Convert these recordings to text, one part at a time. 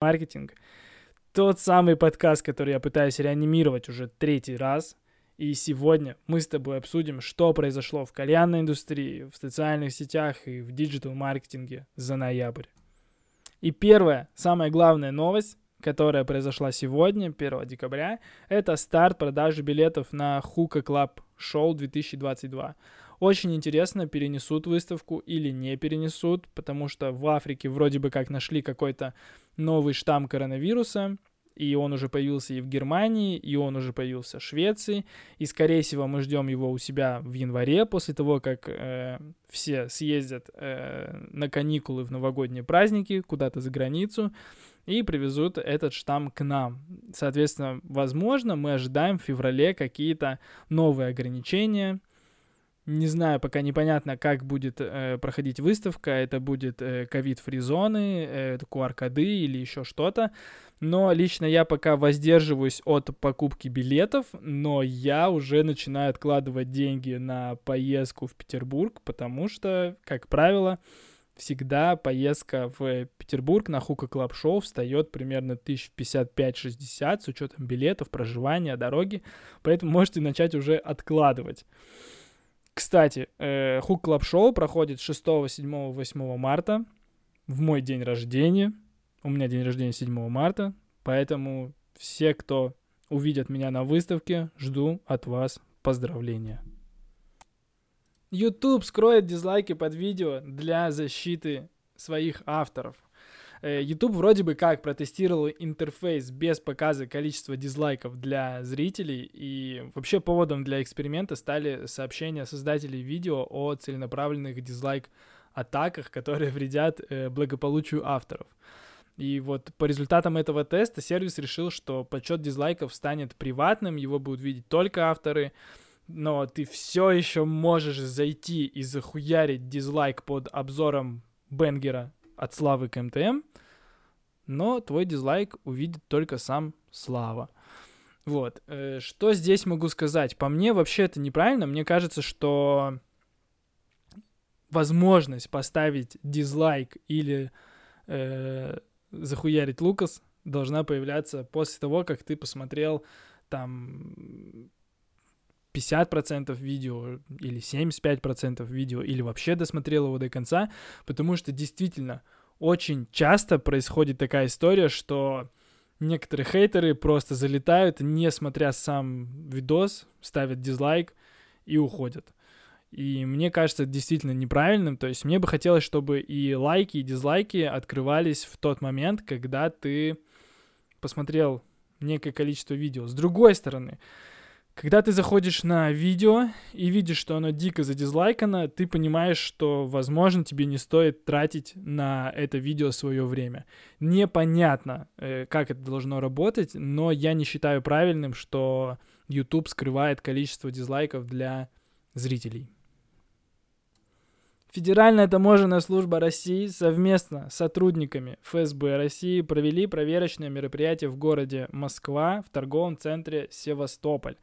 маркетинг. Тот самый подкаст, который я пытаюсь реанимировать уже третий раз. И сегодня мы с тобой обсудим, что произошло в кальянной индустрии, в социальных сетях и в диджитал-маркетинге за ноябрь. И первая, самая главная новость, которая произошла сегодня, 1 декабря, это старт продажи билетов на Hookah Club Show 2022. Очень интересно, перенесут выставку или не перенесут, потому что в Африке вроде бы как нашли какой-то новый штамм коронавируса, и он уже появился и в Германии, и он уже появился в Швеции, и, скорее всего, мы ждем его у себя в январе, после того, как э, все съездят э, на каникулы в новогодние праздники куда-то за границу, и привезут этот штамм к нам. Соответственно, возможно, мы ожидаем в феврале какие-то новые ограничения, не знаю, пока непонятно, как будет э, проходить выставка. Это будет э, ковид-фри зоны, э, QR-коды или еще что-то. Но лично я пока воздерживаюсь от покупки билетов, но я уже начинаю откладывать деньги на поездку в Петербург, потому что, как правило, всегда поездка в Петербург на Hookah Club Show встает примерно 1055-60 с учетом билетов, проживания, дороги, поэтому можете начать уже откладывать. Кстати, Hookah Club Show проходит 6, 7, 8 марта в мой день рождения. У меня день рождения 7 марта, поэтому все, кто увидят меня на выставке, жду от вас поздравления. YouTube скроет дизлайки под видео для защиты своих авторов. Э, YouTube вроде бы как протестировал интерфейс без показа количества дизлайков для зрителей, и вообще поводом для эксперимента стали сообщения создателей видео о целенаправленных дизлайк-атаках, которые вредят э, благополучию авторов. И вот по результатам этого теста сервис решил, что подсчет дизлайков станет приватным, его будут видеть только авторы, но ты все еще можешь зайти и захуярить дизлайк под обзором Бенгера от Славы к МТМ, но твой дизлайк увидит только сам Слава. Вот. Э, что здесь могу сказать? По мне вообще это неправильно. Мне кажется, что возможность поставить дизлайк или э, захуярить Лукас должна появляться после того, как ты посмотрел там 50% видео или 75% видео или вообще досмотрел его до конца, потому что действительно очень часто происходит такая история, что некоторые хейтеры просто залетают, не смотря сам видос, ставят дизлайк и уходят. И мне кажется, это действительно неправильным. То есть мне бы хотелось, чтобы и лайки, и дизлайки открывались в тот момент, когда ты посмотрел некое количество видео. С другой стороны, когда ты заходишь на видео и видишь, что оно дико задизлайкано, ты понимаешь, что, возможно, тебе не стоит тратить на это видео свое время. Непонятно, э, как это должно работать, но я не считаю правильным, что YouTube скрывает количество дизлайков для зрителей. Федеральная таможенная служба России совместно с сотрудниками ФСБ России провели проверочное мероприятие в городе Москва в торговом центре Севастополь.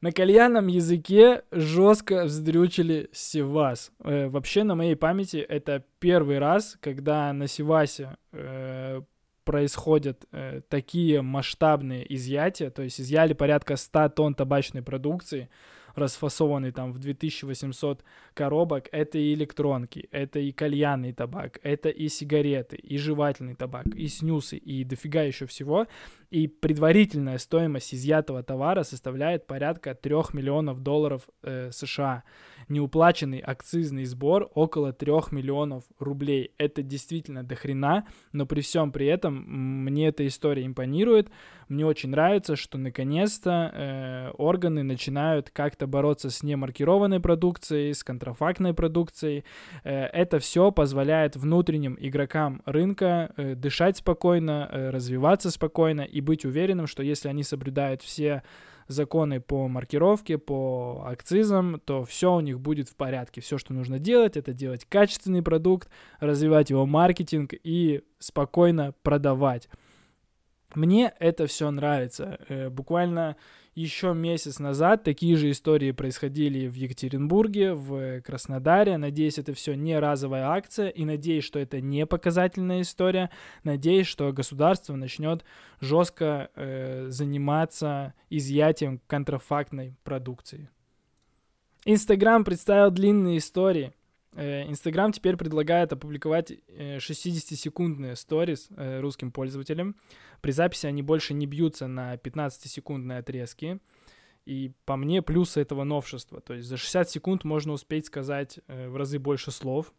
На кальянном языке жестко вздрючили Севас. Э, вообще, на моей памяти, это первый раз, когда на Севасе э, происходят э, такие масштабные изъятия, то есть изъяли порядка 100 тонн табачной продукции, расфасованный там в 2800 коробок, это и электронки, это и кальянный табак, это и сигареты, и жевательный табак, и снюсы, и дофига еще всего. И предварительная стоимость изъятого товара составляет порядка 3 миллионов долларов э, США. Неуплаченный акцизный сбор около 3 миллионов рублей. Это действительно дохрена, но при всем при этом мне эта история импонирует. Мне очень нравится, что наконец-то э, органы начинают как-то бороться с немаркированной продукцией, с контрафактной продукцией. Э, это все позволяет внутренним игрокам рынка э, дышать спокойно, э, развиваться спокойно и быть уверенным, что если они соблюдают все законы по маркировке, по акцизам, то все у них будет в порядке. Все, что нужно делать, это делать качественный продукт, развивать его маркетинг и спокойно продавать. Мне это все нравится. Э, буквально Еще месяц назад такие же истории происходили в Екатеринбурге, в Краснодаре. Надеюсь, это все не разовая акция, и надеюсь, что это не показательная история. Надеюсь, что государство начнет жестко э, заниматься изъятием контрафактной продукции. Инстаграм представил длинные истории. Э, Инстаграм теперь предлагает опубликовать 60-секундные э, сторис э, русским пользователям. При записи они больше не бьются на 15-секундные отрезки. И по мне плюсы этого новшества. То есть за 60 секунд можно успеть сказать в разы больше слов.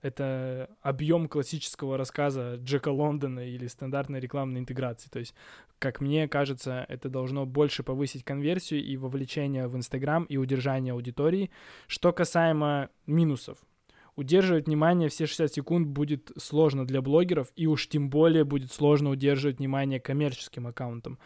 Это объем классического рассказа Джека Лондона или стандартной рекламной интеграции. То есть, как мне кажется, это должно больше повысить конверсию и вовлечение в Инстаграм и удержание аудитории. Что касаемо минусов, удерживать внимание все 60 секунд будет сложно для блогеров, и уж тем более будет сложно удерживать внимание коммерческим аккаунтам.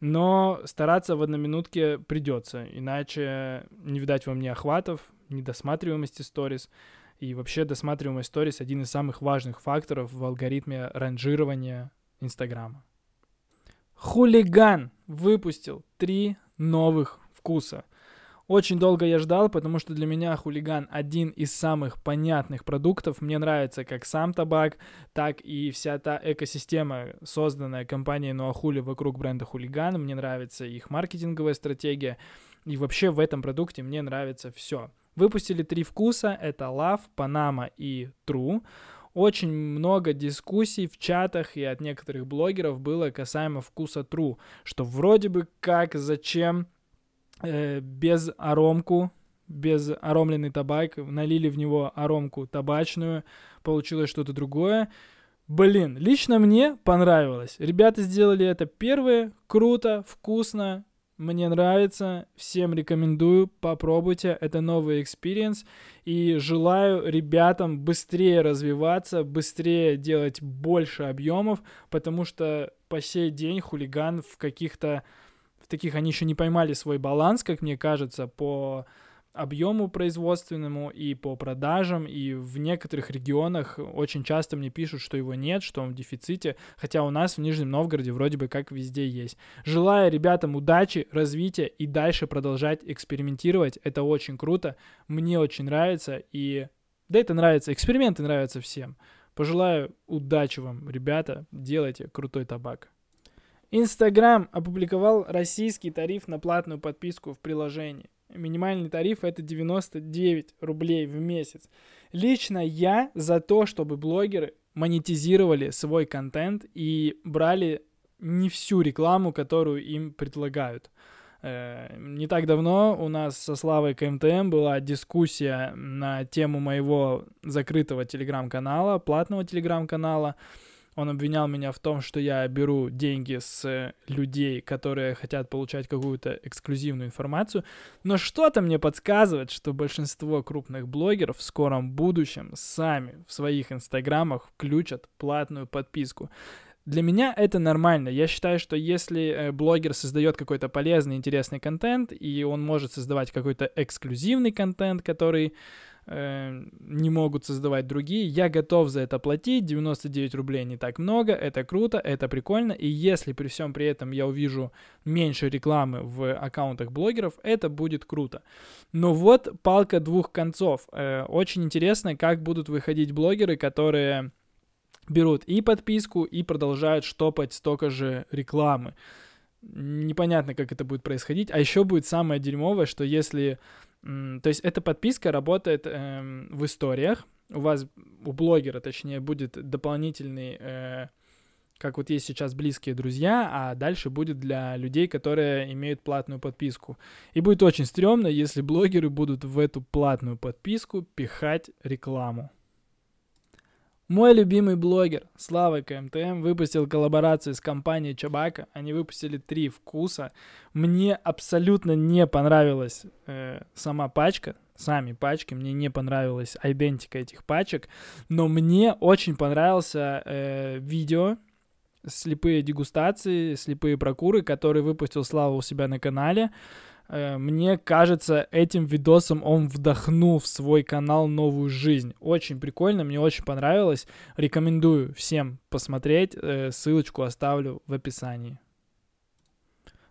Но стараться в одноминутке придется, иначе не видать вам ни охватов, ни досматриваемости сторис. И вообще досматриваемость сторис один из самых важных факторов в алгоритме ранжирования Инстаграма. Хулиган выпустил три новых вкуса — очень долго я ждал, потому что для меня хулиган один из самых понятных продуктов. Мне нравится как сам табак, так и вся та экосистема, созданная компанией Нуахули вокруг бренда хулиган. Мне нравится их маркетинговая стратегия. И вообще в этом продукте мне нравится все. Выпустили три вкуса. Это Love, Panama и True очень много дискуссий в чатах и от некоторых блогеров было касаемо вкуса True, что вроде бы как, зачем э, без аромку, без аромленный табак, налили в него аромку табачную, получилось что-то другое. Блин, лично мне понравилось. Ребята сделали это первые, круто, вкусно, мне нравится, всем рекомендую, попробуйте, это новый experience, и желаю ребятам быстрее развиваться, быстрее делать больше объемов, потому что по сей день хулиган в каких-то таких они еще не поймали свой баланс, как мне кажется, по объему производственному и по продажам, и в некоторых регионах очень часто мне пишут, что его нет, что он в дефиците, хотя у нас в Нижнем Новгороде вроде бы как везде есть. Желаю ребятам удачи, развития и дальше продолжать экспериментировать, это очень круто, мне очень нравится, и да это нравится, эксперименты нравятся всем. Пожелаю удачи вам, ребята, делайте крутой табак. Инстаграм опубликовал российский тариф на платную подписку в приложении. Минимальный тариф это 99 рублей в месяц. Лично я за то, чтобы блогеры монетизировали свой контент и брали не всю рекламу, которую им предлагают. Э, не так давно у нас со Славой КМТМ была дискуссия на тему моего закрытого телеграм-канала, платного телеграм-канала. Он обвинял меня в том, что я беру деньги с людей, которые хотят получать какую-то эксклюзивную информацию. Но что-то мне подсказывает, что большинство крупных блогеров в скором будущем сами в своих инстаграмах включат платную подписку. Для меня это нормально. Я считаю, что если э, блогер создает какой-то полезный, интересный контент, и он может создавать какой-то эксклюзивный контент, который э, не могут создавать другие. Я готов за это платить. 99 рублей не так много. Это круто, это прикольно. И если при всем при этом я увижу меньше рекламы в аккаунтах блогеров, это будет круто. Но вот палка двух концов. Э, очень интересно, как будут выходить блогеры, которые берут и подписку, и продолжают штопать столько же рекламы. Непонятно, как это будет происходить. А еще будет самое дерьмовое, что если то есть эта подписка работает э, в историях. У вас, у блогера, точнее, будет дополнительный, э, как вот есть сейчас близкие друзья, а дальше будет для людей, которые имеют платную подписку. И будет очень стрёмно, если блогеры будут в эту платную подписку пихать рекламу. Мой любимый блогер Слава КМТМ выпустил коллаборацию с компанией Чабака. Они выпустили три вкуса. Мне абсолютно не понравилась э, сама пачка, сами пачки. Мне не понравилась идентика этих пачек. Но мне очень понравился э, видео слепые дегустации, слепые прокуры, который выпустил Слава у себя на канале. Мне кажется, этим видосом он вдохнул в свой канал новую жизнь. Очень прикольно, мне очень понравилось. Рекомендую всем посмотреть. Э, ссылочку оставлю в описании.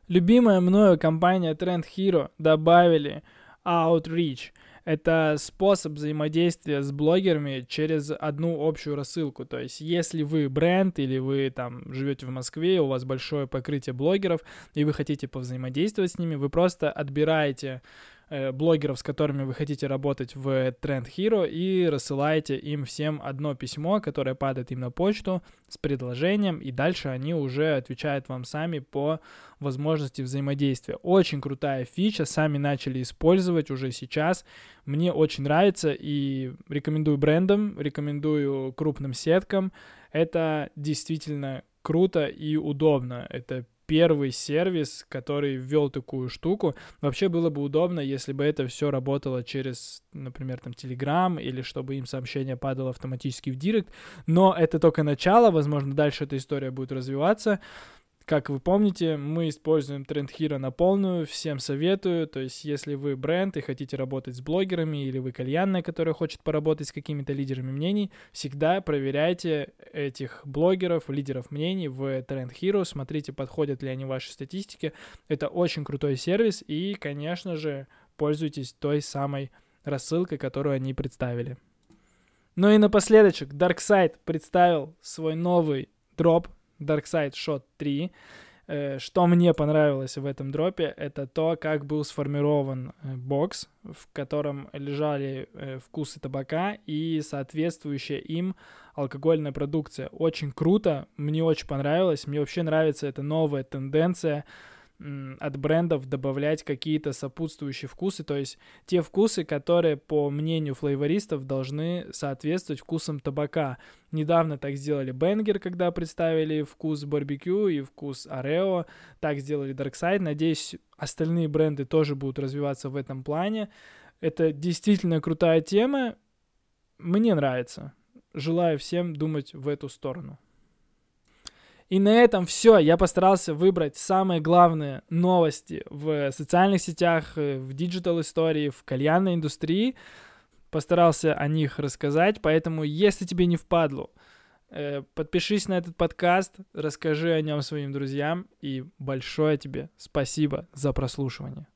Любимая мною компания Trend Hero добавили Outreach. Это способ взаимодействия с блогерами через одну общую рассылку. То есть, если вы бренд или вы там живете в Москве, у вас большое покрытие блогеров, и вы хотите повзаимодействовать с ними, вы просто отбираете блогеров, с которыми вы хотите работать в Trend Hero и рассылаете им всем одно письмо, которое падает им на почту с предложением, и дальше они уже отвечают вам сами по возможности взаимодействия. Очень крутая фича, сами начали использовать уже сейчас. Мне очень нравится и рекомендую брендам, рекомендую крупным сеткам. Это действительно круто и удобно. Это первый сервис, который ввел такую штуку. Вообще было бы удобно, если бы это все работало через, например, там Telegram или чтобы им сообщение падало автоматически в Директ. Но это только начало, возможно, дальше эта история будет развиваться. Как вы помните, мы используем Trend Hero на полную, всем советую, то есть если вы бренд и хотите работать с блогерами, или вы кальянная, которая хочет поработать с какими-то лидерами мнений, всегда проверяйте этих блогеров, лидеров мнений в Trend Hero, смотрите, подходят ли они вашей статистике. Это очень крутой сервис, и, конечно же, пользуйтесь той самой рассылкой, которую они представили. Ну и напоследочек, DarkSide представил свой новый дроп Darkside Shot 3. Э, что мне понравилось в этом дропе, это то, как был сформирован э, бокс, в котором лежали э, вкусы табака и соответствующая им алкогольная продукция. Очень круто, мне очень понравилось, мне вообще нравится эта новая тенденция от брендов добавлять какие-то сопутствующие вкусы, то есть те вкусы, которые, по мнению флейвористов, должны соответствовать вкусам табака. Недавно так сделали Бенгер, когда представили вкус барбекю и вкус Орео, так сделали Darkside. Надеюсь, остальные бренды тоже будут развиваться в этом плане. Это действительно крутая тема, мне нравится. Желаю всем думать в эту сторону. И на этом все. Я постарался выбрать самые главные новости в социальных сетях, э, в digital истории, в кальянной индустрии. Постарался о них рассказать, поэтому если тебе не впадло, э, подпишись на этот подкаст, расскажи о нем своим друзьям и большое тебе спасибо за прослушивание.